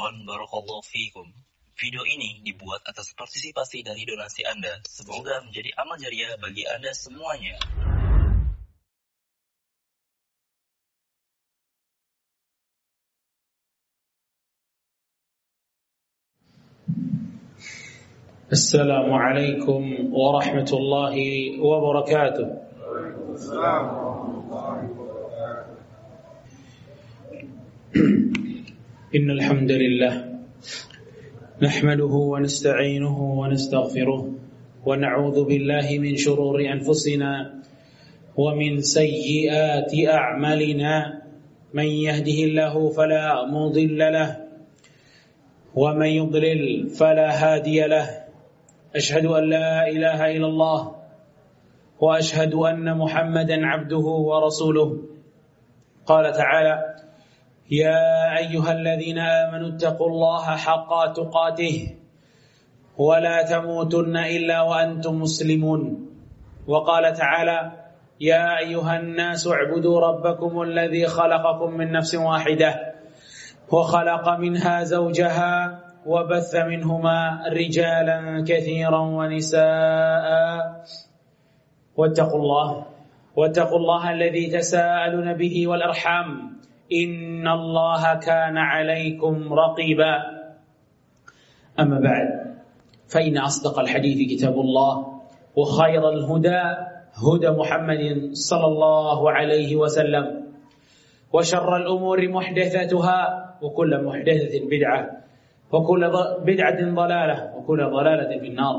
khairan barakallahu fikum. Video ini dibuat atas partisipasi dari donasi Anda. Semoga menjadi amal jariah bagi Anda semuanya. السلام عليكم ورحمة الله وبركاته إن الحمد لله نحمده ونستعينه ونستغفره ونعوذ بالله من شرور أنفسنا ومن سيئات أعمالنا. من يهده الله فلا مضل له ومن يضلل فلا هادي له. أشهد أن لا إله إلا الله وأشهد أن محمدا عبده ورسوله. قال تعالى يا أيها الذين آمنوا اتقوا الله حق تقاته ولا تموتن إلا وأنتم مسلمون. وقال تعالى يا أيها الناس اعبدوا ربكم الذي خلقكم من نفس واحدة وخلق منها زوجها وبث منهما رجالا كثيرا ونساء. واتقوا الله واتقوا الله الذي تساءلون به والأرحام. إن الله كان عليكم رقيبا. أما بعد فإن أصدق الحديث كتاب الله وخير الهدى هدى محمد صلى الله عليه وسلم وشر الأمور محدثاتها وكل محدثة بدعة وكل بدعة ضلالة وكل ضلالة في النار.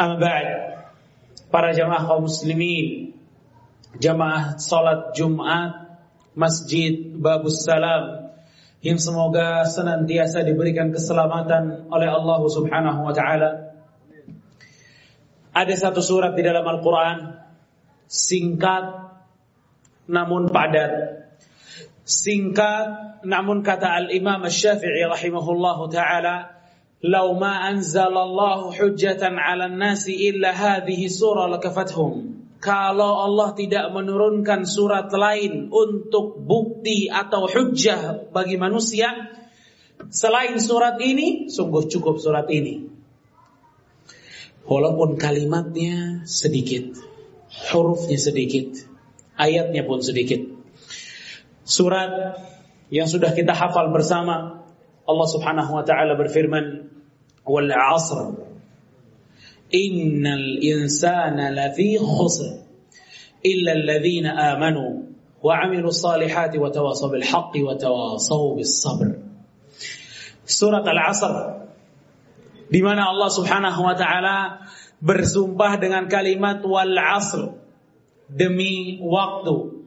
أما بعد para jamaah kaum muslimin jamaah salat Jumat Masjid Babus Salam. Yang semoga senantiasa diberikan keselamatan oleh Allah Subhanahu wa taala. Ada satu surat di dalam Al-Qur'an. Singkat namun padat. Singkat namun kata Al-Imam Asy-Syafi'i rahimahullahu taala "Lau ma anzalallahu hujjatan 'alan nasi illa hadhihi surah lakafathum." Kalau Allah tidak menurunkan surat lain untuk bukti atau hujjah bagi manusia selain surat ini, sungguh cukup surat ini. Walaupun kalimatnya sedikit, hurufnya sedikit, ayatnya pun sedikit. Surat yang sudah kita hafal bersama Allah Subhanahu wa taala berfirman wal innal insana lafi khusr illa alladhina amanu wa 'amilu salihati wa tawasaw bil haqqi wa tawasaw bis sabr. Surat Al-'Asr di mana Allah Subhanahu wa taala bersumpah dengan kalimat wal 'asr demi waktu.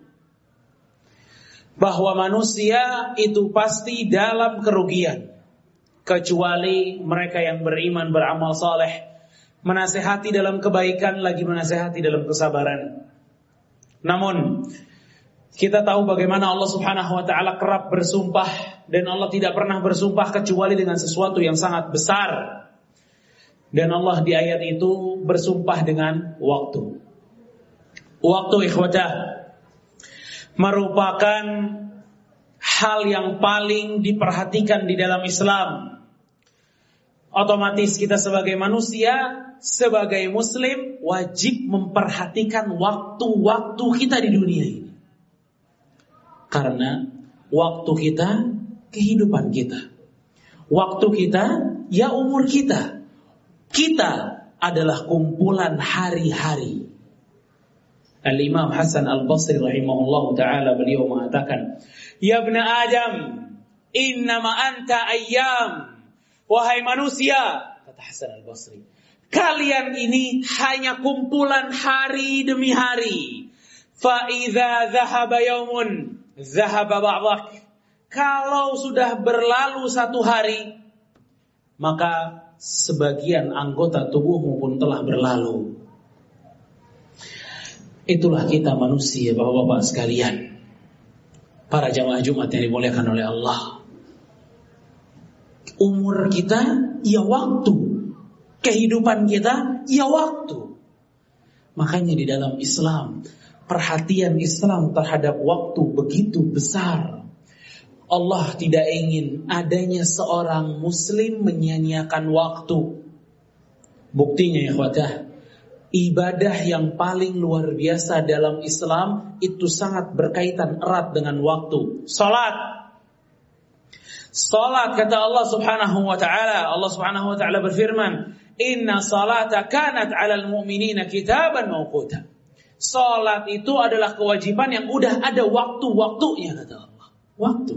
Bahwa manusia itu pasti dalam kerugian kecuali mereka yang beriman beramal saleh menasehati dalam kebaikan lagi menasehati dalam kesabaran. Namun kita tahu bagaimana Allah Subhanahu wa taala kerap bersumpah dan Allah tidak pernah bersumpah kecuali dengan sesuatu yang sangat besar. Dan Allah di ayat itu bersumpah dengan waktu. Waktu ikhwatah merupakan hal yang paling diperhatikan di dalam Islam. Otomatis kita sebagai manusia, sebagai muslim wajib memperhatikan waktu-waktu kita di dunia ini. Karena waktu kita kehidupan kita. Waktu kita ya umur kita. Kita adalah kumpulan hari-hari. Al-Imam Hasan Al-Basri rahimahullah taala beliau mengatakan, "Ya ibn Adam, innama anta ayyam." Wahai manusia, kata Hasan Al-Basri, kalian ini hanya kumpulan hari demi hari. Fa idza dhahaba yaumun. Kalau sudah berlalu satu hari, maka sebagian anggota tubuhmu pun telah berlalu. Itulah kita manusia Bapak-bapak sekalian Para jamaah Jumat yang dimuliakan oleh Allah Umur kita ya waktu Kehidupan kita ya waktu Makanya di dalam Islam Perhatian Islam terhadap waktu begitu besar Allah tidak ingin adanya seorang muslim menyia-nyiakan waktu. Buktinya ya khotah, ibadah yang paling luar biasa dalam Islam itu sangat berkaitan erat dengan waktu. Salat. Salat kata Allah Subhanahu wa taala, Allah Subhanahu wa taala berfirman, "Inna salata kanat 'alal mu'minina kitaban mawquta." Salat itu adalah kewajiban yang udah ada waktu-waktunya kata Allah. Waktu.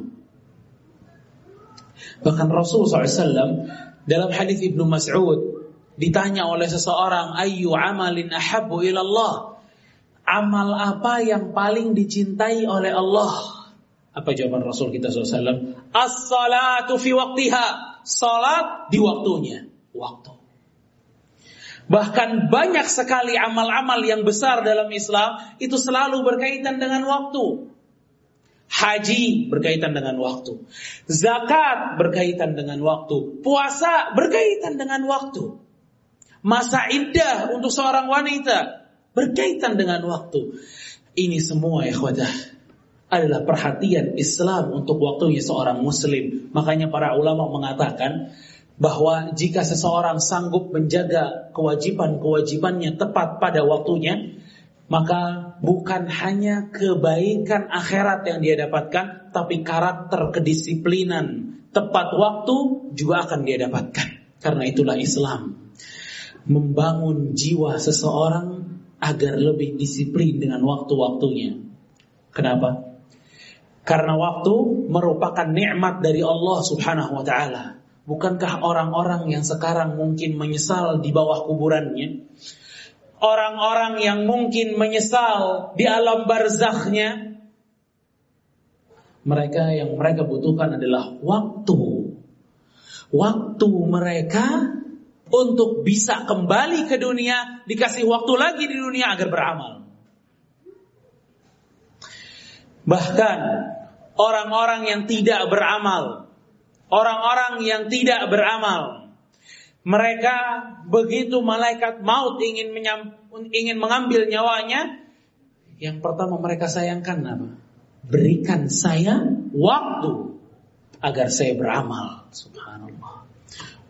Bahkan Rasul SAW dalam hadis Ibnu Mas'ud ditanya oleh seseorang, "Ayu amalin ahabbu ilallah?" Amal apa yang paling dicintai oleh Allah? Apa jawaban Rasul kita SAW? As-salatu fi waktiha. Salat di waktunya. Waktu. Bahkan banyak sekali amal-amal yang besar dalam Islam itu selalu berkaitan dengan waktu. Haji berkaitan dengan waktu. Zakat berkaitan dengan waktu. Puasa berkaitan dengan waktu. Masa indah untuk seorang wanita berkaitan dengan waktu. Ini semua ya khawatir adalah perhatian Islam untuk waktunya seorang muslim. Makanya para ulama mengatakan bahwa jika seseorang sanggup menjaga kewajiban-kewajibannya tepat pada waktunya, maka bukan hanya kebaikan akhirat yang dia dapatkan, tapi karakter kedisiplinan tepat waktu juga akan dia dapatkan. Karena itulah Islam membangun jiwa seseorang agar lebih disiplin dengan waktu-waktunya. Kenapa? Karena waktu merupakan nikmat dari Allah Subhanahu wa taala. Bukankah orang-orang yang sekarang mungkin menyesal di bawah kuburannya? orang-orang yang mungkin menyesal di alam barzakhnya mereka yang mereka butuhkan adalah waktu waktu mereka untuk bisa kembali ke dunia dikasih waktu lagi di dunia agar beramal bahkan orang-orang yang tidak beramal orang-orang yang tidak beramal mereka begitu malaikat maut ingin menyam, ingin mengambil nyawanya, yang pertama mereka sayangkan apa? Berikan saya waktu agar saya beramal. Subhanallah.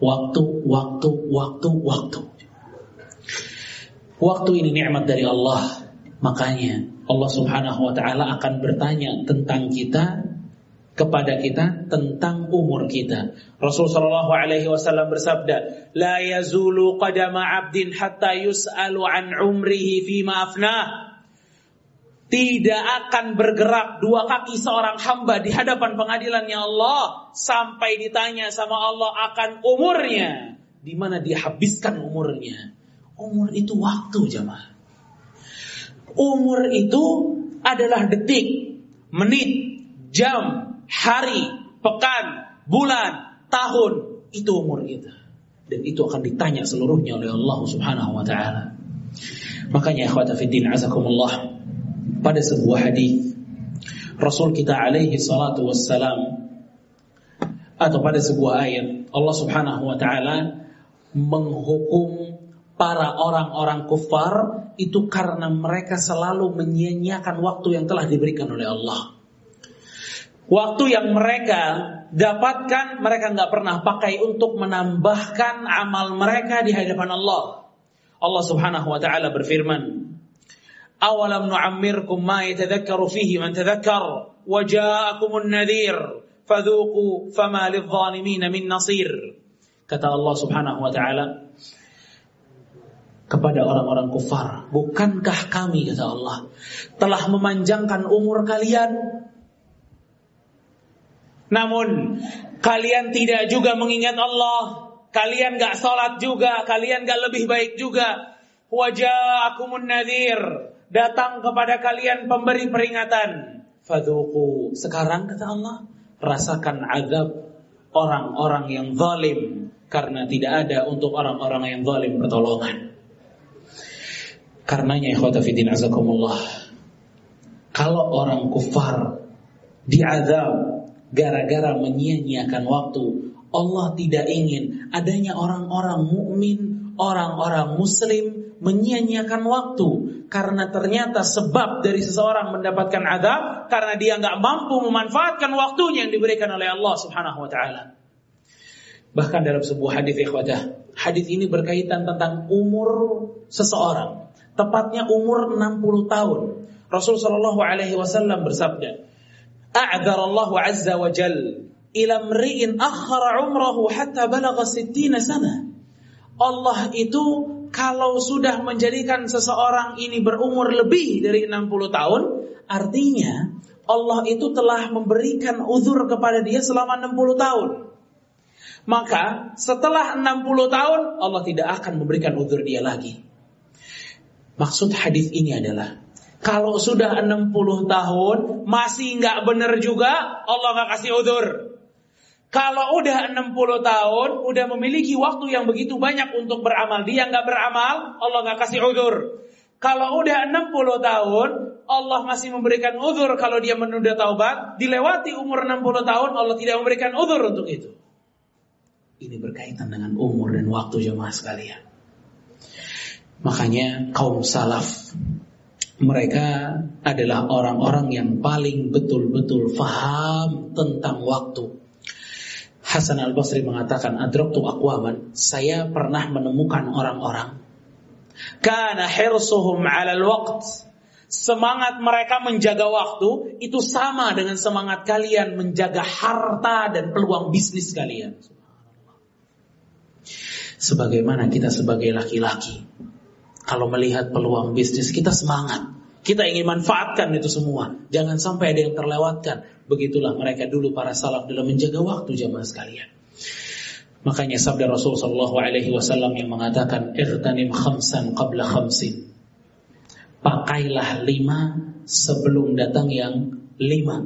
Waktu, waktu, waktu, waktu. Waktu ini nikmat dari Allah. Makanya Allah Subhanahu wa taala akan bertanya tentang kita kepada kita tentang umur kita. Rasul sallallahu alaihi wasallam bersabda, "La yazulu qadama 'abdin hatta yus'alu an umrihi fima afnah." Tidak akan bergerak dua kaki seorang hamba di hadapan pengadilannya Allah sampai ditanya sama Allah akan umurnya, di mana dia habiskan umurnya. Umur itu waktu jemaah. Umur itu adalah detik, menit, jam, hari, pekan, bulan, tahun, itu umur kita. Dan itu akan ditanya seluruhnya oleh Allah Subhanahu wa taala. Makanya ikhwata fiddin azakumullah pada sebuah hadis Rasul kita alaihi salatu wassalam atau pada sebuah ayat Allah Subhanahu wa taala menghukum para orang-orang kufar itu karena mereka selalu menyia-nyiakan waktu yang telah diberikan oleh Allah. Waktu yang mereka dapatkan mereka nggak pernah pakai untuk menambahkan amal mereka di hadapan Allah. Allah Subhanahu wa taala berfirman, "Awalam nu'ammirkum ma yatadhakkaru fihi man tadhakkar wa ja'akumun nadhir fadhuqu fama lidh-dhalimin min nasir." Kata Allah Subhanahu wa taala kepada orang-orang kufar, "Bukankah kami kata Allah telah memanjangkan umur kalian namun kalian tidak juga mengingat Allah. Kalian gak sholat juga. Kalian gak lebih baik juga. Wajah akumun nadir. Datang kepada kalian pemberi peringatan. Fadhuku. Sekarang kata Allah. Rasakan azab orang-orang yang zalim. Karena tidak ada untuk orang-orang yang zalim pertolongan. Karenanya ikhwatafidin azakumullah. Kalau orang kufar diazab gara-gara menyia-nyiakan waktu. Allah tidak ingin adanya orang-orang mukmin, orang-orang muslim menyia-nyiakan waktu karena ternyata sebab dari seseorang mendapatkan adab karena dia nggak mampu memanfaatkan waktunya yang diberikan oleh Allah Subhanahu wa taala. Bahkan dalam sebuah hadis ikhwatah, hadis ini berkaitan tentang umur seseorang, tepatnya umur 60 tahun. Rasul sallallahu alaihi wasallam bersabda, "A'dzar Allah azza wa jal ila mri'in akhara umrahu hatta balagha 60 sana." Allah itu kalau sudah menjadikan seseorang ini berumur lebih dari 60 tahun, artinya Allah itu telah memberikan uzur kepada dia selama 60 tahun. Maka setelah 60 tahun Allah tidak akan memberikan uzur dia lagi. Maksud hadis ini adalah kalau sudah 60 tahun masih nggak benar juga Allah nggak kasih uzur. Kalau udah 60 tahun, udah memiliki waktu yang begitu banyak untuk beramal, dia nggak beramal, Allah nggak kasih uzur. Kalau udah 60 tahun, Allah masih memberikan uzur kalau dia menunda taubat, dilewati umur 60 tahun, Allah tidak memberikan uzur untuk itu. Ini berkaitan dengan umur dan waktu jemaah sekalian. Makanya kaum salaf mereka adalah orang-orang yang paling betul-betul faham tentang waktu. Hasan al-Basri mengatakan, Adraktu akwaman, saya pernah menemukan orang-orang. Karena hirsuhum ala waqt. Semangat mereka menjaga waktu itu sama dengan semangat kalian menjaga harta dan peluang bisnis kalian. Sebagaimana kita sebagai laki-laki, kalau melihat peluang bisnis kita semangat. Kita ingin manfaatkan itu semua. Jangan sampai ada yang terlewatkan. Begitulah mereka dulu para salaf dalam menjaga waktu jamaah sekalian. Makanya sabda Rasul Shallallahu Alaihi Wasallam yang mengatakan irtanim khamsan qabla khamsin. Pakailah lima sebelum datang yang lima.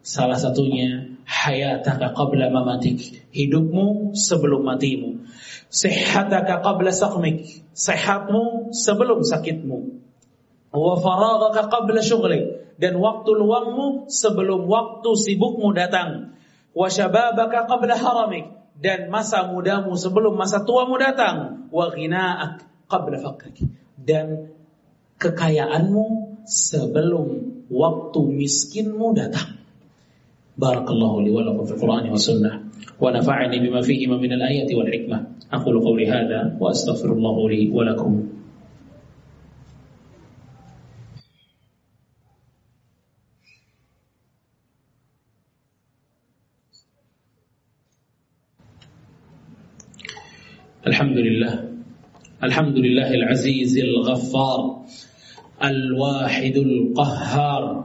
Salah satunya hayataka qabla mamatik. Hidupmu sebelum matimu. Sehataka qabla saqmik. Sehatmu sebelum sakitmu. Wa faraghaka qabla syughlik. Dan waktu luangmu sebelum waktu sibukmu datang. Wa syababaka qabla haramik. Dan masa mudamu sebelum masa tuamu datang. Wa ghina'ak qabla faqrik. Dan kekayaanmu sebelum waktu miskinmu datang بارك الله لي ولكم في القرآن والسنة ونفعني بما فيهما من الآيات والحكمة. أقول قولي هذا وأستغفر الله لي ولكم. الحمد لله الحمد لله العزيز الغفار الواحد القهار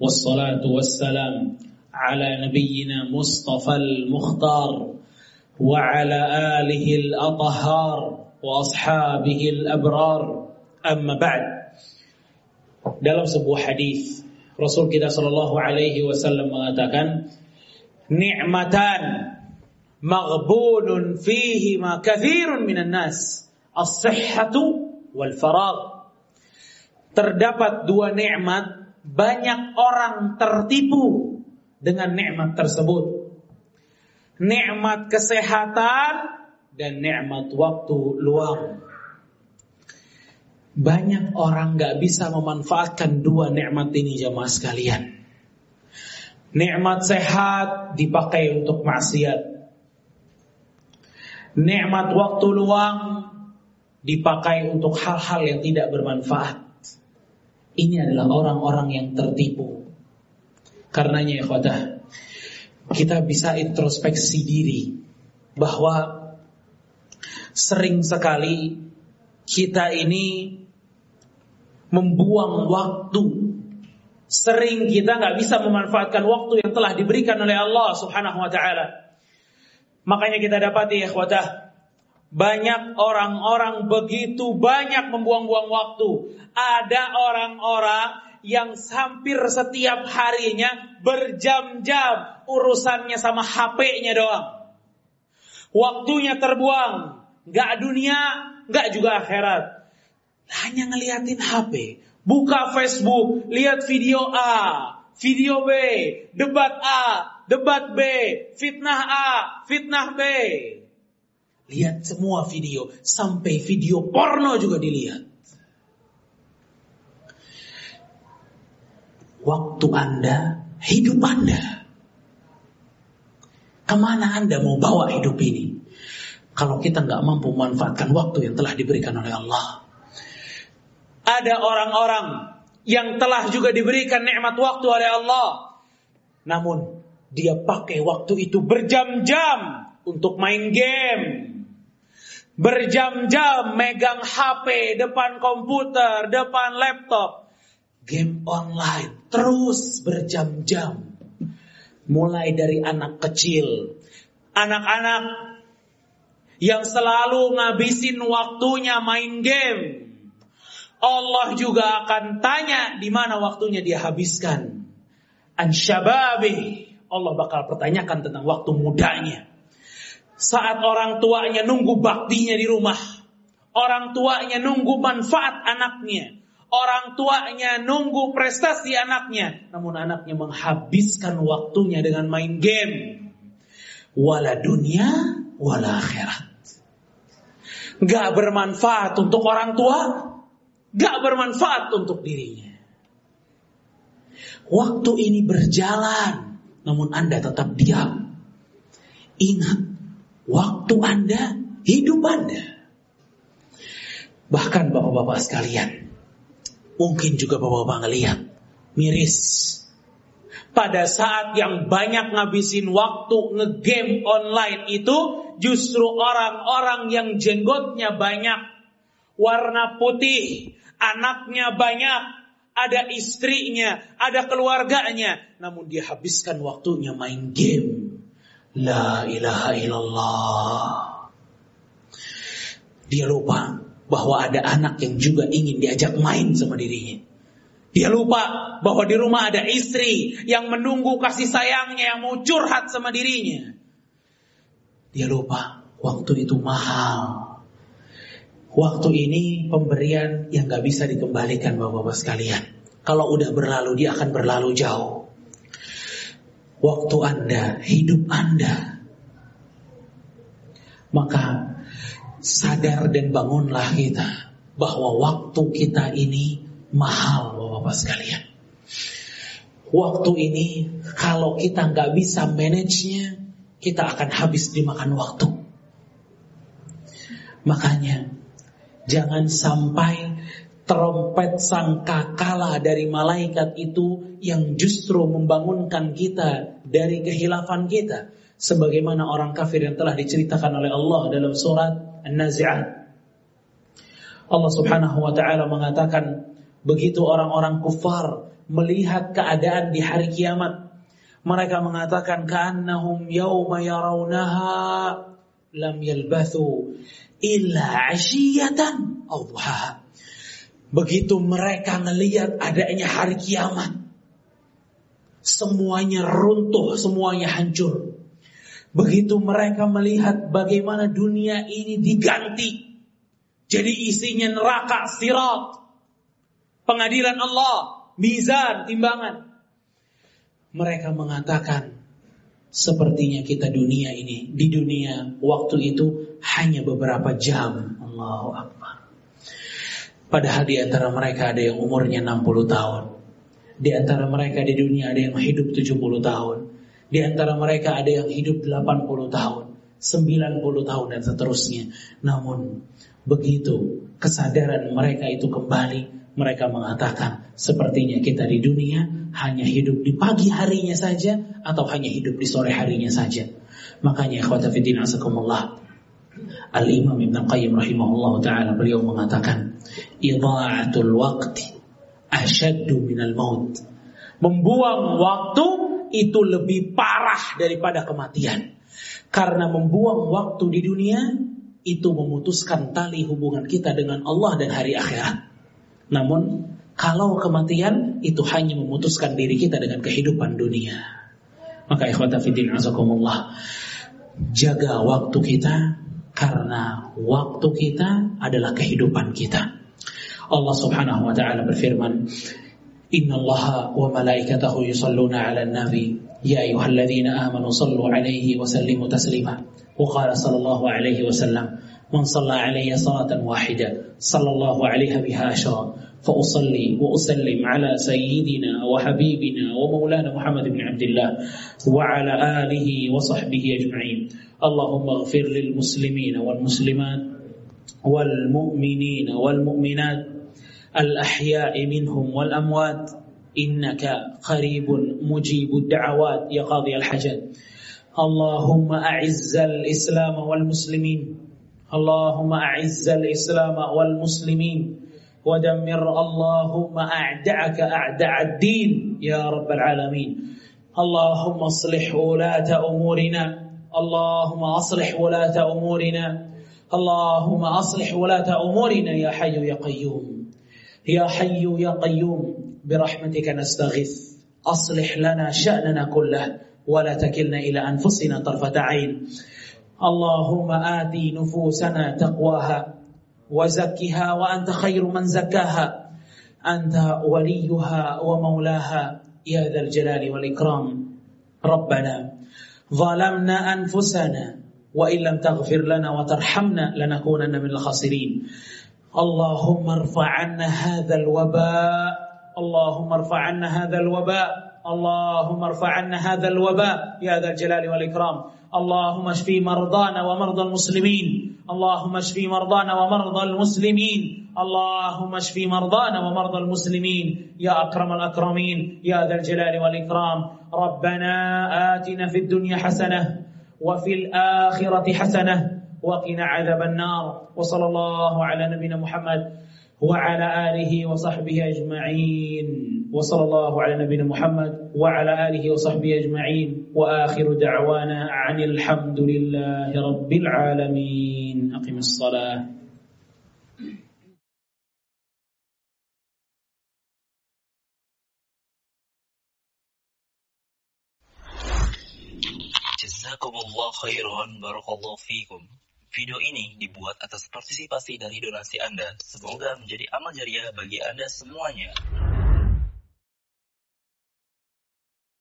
والصلاة والسلام على نبينا مصطفى المختار وعلى آله الأطهار وأصحابه الأبرار أما بعد dalam sebuah hadis Rasul kita Shallallahu Alaihi Wasallam mengatakan nikmatan maghbunun fihi ma kathirun minan nas as-sihhatu wal faragh terdapat dua nikmat banyak orang tertipu dengan nikmat tersebut nikmat kesehatan dan nikmat waktu luang banyak orang nggak bisa memanfaatkan dua nikmat ini jamaah sekalian nikmat sehat dipakai untuk maksiat nikmat waktu luang dipakai untuk hal-hal yang tidak bermanfaat. Ini adalah orang-orang yang tertipu. Karenanya ikhwatah, kita bisa introspeksi diri bahwa sering sekali kita ini membuang waktu. Sering kita nggak bisa memanfaatkan waktu yang telah diberikan oleh Allah Subhanahu wa taala. Makanya kita dapati ya ikhwatah, banyak orang-orang begitu banyak membuang-buang waktu. Ada orang-orang yang hampir setiap harinya berjam-jam urusannya sama HP-nya doang. Waktunya terbuang, nggak dunia, nggak juga akhirat. Hanya ngeliatin HP, buka Facebook, lihat video A, video B, debat A, debat B, fitnah A, fitnah B. Lihat semua video, sampai video porno juga dilihat. Waktu Anda, hidup Anda. Ke mana Anda mau bawa hidup ini? Kalau kita nggak mampu memanfaatkan waktu yang telah diberikan oleh Allah. Ada orang-orang yang telah juga diberikan nikmat waktu oleh Allah. Namun dia pakai waktu itu berjam-jam untuk main game. Berjam-jam megang HP, depan komputer, depan laptop. Game online terus berjam-jam. Mulai dari anak kecil, anak-anak yang selalu ngabisin waktunya main game. Allah juga akan tanya di mana waktunya dia habiskan. An syababi. Allah bakal pertanyakan tentang waktu mudanya. Saat orang tuanya nunggu baktinya di rumah. Orang tuanya nunggu manfaat anaknya. Orang tuanya nunggu prestasi anaknya. Namun anaknya menghabiskan waktunya dengan main game. Wala dunia, wala akhirat. Gak bermanfaat untuk orang tua. Gak bermanfaat untuk dirinya. Waktu ini berjalan. Namun Anda tetap diam. Ingat waktu Anda, hidup Anda. Bahkan bapak-bapak sekalian, mungkin juga bapak-bapak ngelihat, miris. Pada saat yang banyak ngabisin waktu ngegame online itu, justru orang-orang yang jenggotnya banyak, warna putih, anaknya banyak, ada istrinya, ada keluarganya, namun dia habiskan waktunya main game La ilaha illallah. Dia lupa bahwa ada anak yang juga ingin diajak main sama dirinya. Dia lupa bahwa di rumah ada istri yang menunggu kasih sayangnya yang mau curhat sama dirinya. Dia lupa waktu itu mahal. Waktu ini pemberian yang gak bisa dikembalikan bapak-bapak sekalian. Kalau udah berlalu dia akan berlalu jauh waktu Anda, hidup Anda. Maka sadar dan bangunlah kita bahwa waktu kita ini mahal Bapak-Bapak sekalian. Waktu ini kalau kita nggak bisa manage-nya, kita akan habis dimakan waktu. Makanya jangan sampai trompet sangkakala dari malaikat itu yang justru membangunkan kita dari kehilafan kita sebagaimana orang kafir yang telah diceritakan oleh Allah dalam surat An-Nazi'at Allah Subhanahu wa taala mengatakan begitu orang-orang kufar melihat keadaan di hari kiamat mereka mengatakan ka'annahum yauma yarawnaha lam yalbathu illa 'ashiyatan aw Begitu mereka melihat adanya hari kiamat, semuanya runtuh, semuanya hancur. Begitu mereka melihat bagaimana dunia ini diganti, jadi isinya neraka, sirat, pengadilan Allah, mizan, timbangan. Mereka mengatakan, sepertinya kita dunia ini, di dunia waktu itu hanya beberapa jam. Allahu Akbar. Padahal di antara mereka ada yang umurnya 60 tahun. Di antara mereka di dunia ada yang hidup 70 tahun. Di antara mereka ada yang hidup 80 tahun, 90 tahun dan seterusnya. Namun begitu kesadaran mereka itu kembali, mereka mengatakan sepertinya kita di dunia hanya hidup di pagi harinya saja atau hanya hidup di sore harinya saja. Makanya ikhwata fiddin asakumullah. Al-Imam Ibn Qayyim rahimahullah ta'ala beliau mengatakan idha'atul waqti asyaddu minal maut. Membuang waktu itu lebih parah daripada kematian. Karena membuang waktu di dunia itu memutuskan tali hubungan kita dengan Allah dan hari akhirat. Namun kalau kematian itu hanya memutuskan diri kita dengan kehidupan dunia. Maka ikhwata fiddin azakumullah. Jaga waktu kita karena waktu kita adalah kehidupan kita. Allah Subhanahu wa taala berfirman, إن الله وملائكته يصلون على النبي. يا أيها الذين آمنوا صلوا عليه وسلموا تسليما. وقال صلى الله عليه وسلم من صلى علي صلاة واحدة صلى الله عليها بها عشرا فأصلي وأسلم على سيدنا وحبيبنا ومولانا محمد بن عبد الله وعلى آله وصحبه أجمعين. اللهم اغفر للمسلمين والمسلمات والمؤمنين والمؤمنات الأحياء منهم والأموات. إنك قريب مجيب الدعوات. يا قاضي الحاجات اللهم أعز الإسلام والمسلمين. اللهم أعز الإسلام والمسلمين. ودمر. اللهم أعدعك أعدع الدين. يا رب العالمين. اللهم أصلح ولاة أمورنا. اللهم أصلح ولاة أمورنا. اللهم أصلح ولاة أمورنا يا حي يا قيوم. يا حي يا قيوم برحمتك نستغيث. أصلح لنا شأننا كله ولا تكلنا إلى أنفسنا طرفة عين. اللهم آتي نفوسنا تقواها وزكها وأنت خير من زكاها. أنت وليها ومولاها يا ذا الجلال والإكرام. ربنا ظلمنا أنفسنا وإن لم تغفر لنا وترحمنا لنكونن من الخاسرين. اللهم ارفع عنا هذا الوباء. اللهم ارفع عنا هذا الوباء. اللهم ارفع عنا هذا الوباء. يا ذا الجلال والإكرام. اللهم اشفي مرضانا ومرضى المسلمين. اللهم اشفي مرضانا ومرضى المسلمين. اللهم اشفي مرضانا ومرضى المسلمين. يا أكرم الأكرمين. يا ذا الجلال والإكرام. ربنا آتنا في الدنيا حسنة وفي الآخرة حسنة وقنا عذاب النار. وصلى الله على نبينا محمد وعلى آله وصحبه أجمعين. وصلى الله على نبينا محمد وعلى آله وصحبه أجمعين. وآخر دعوانا عن الحمد لله رب العالمين. أقم الصلاة. Jazakumullah khairan barakallahu fikum. Video ini dibuat atas partisipasi dari donasi Anda. Semoga menjadi amal jariah bagi Anda semuanya.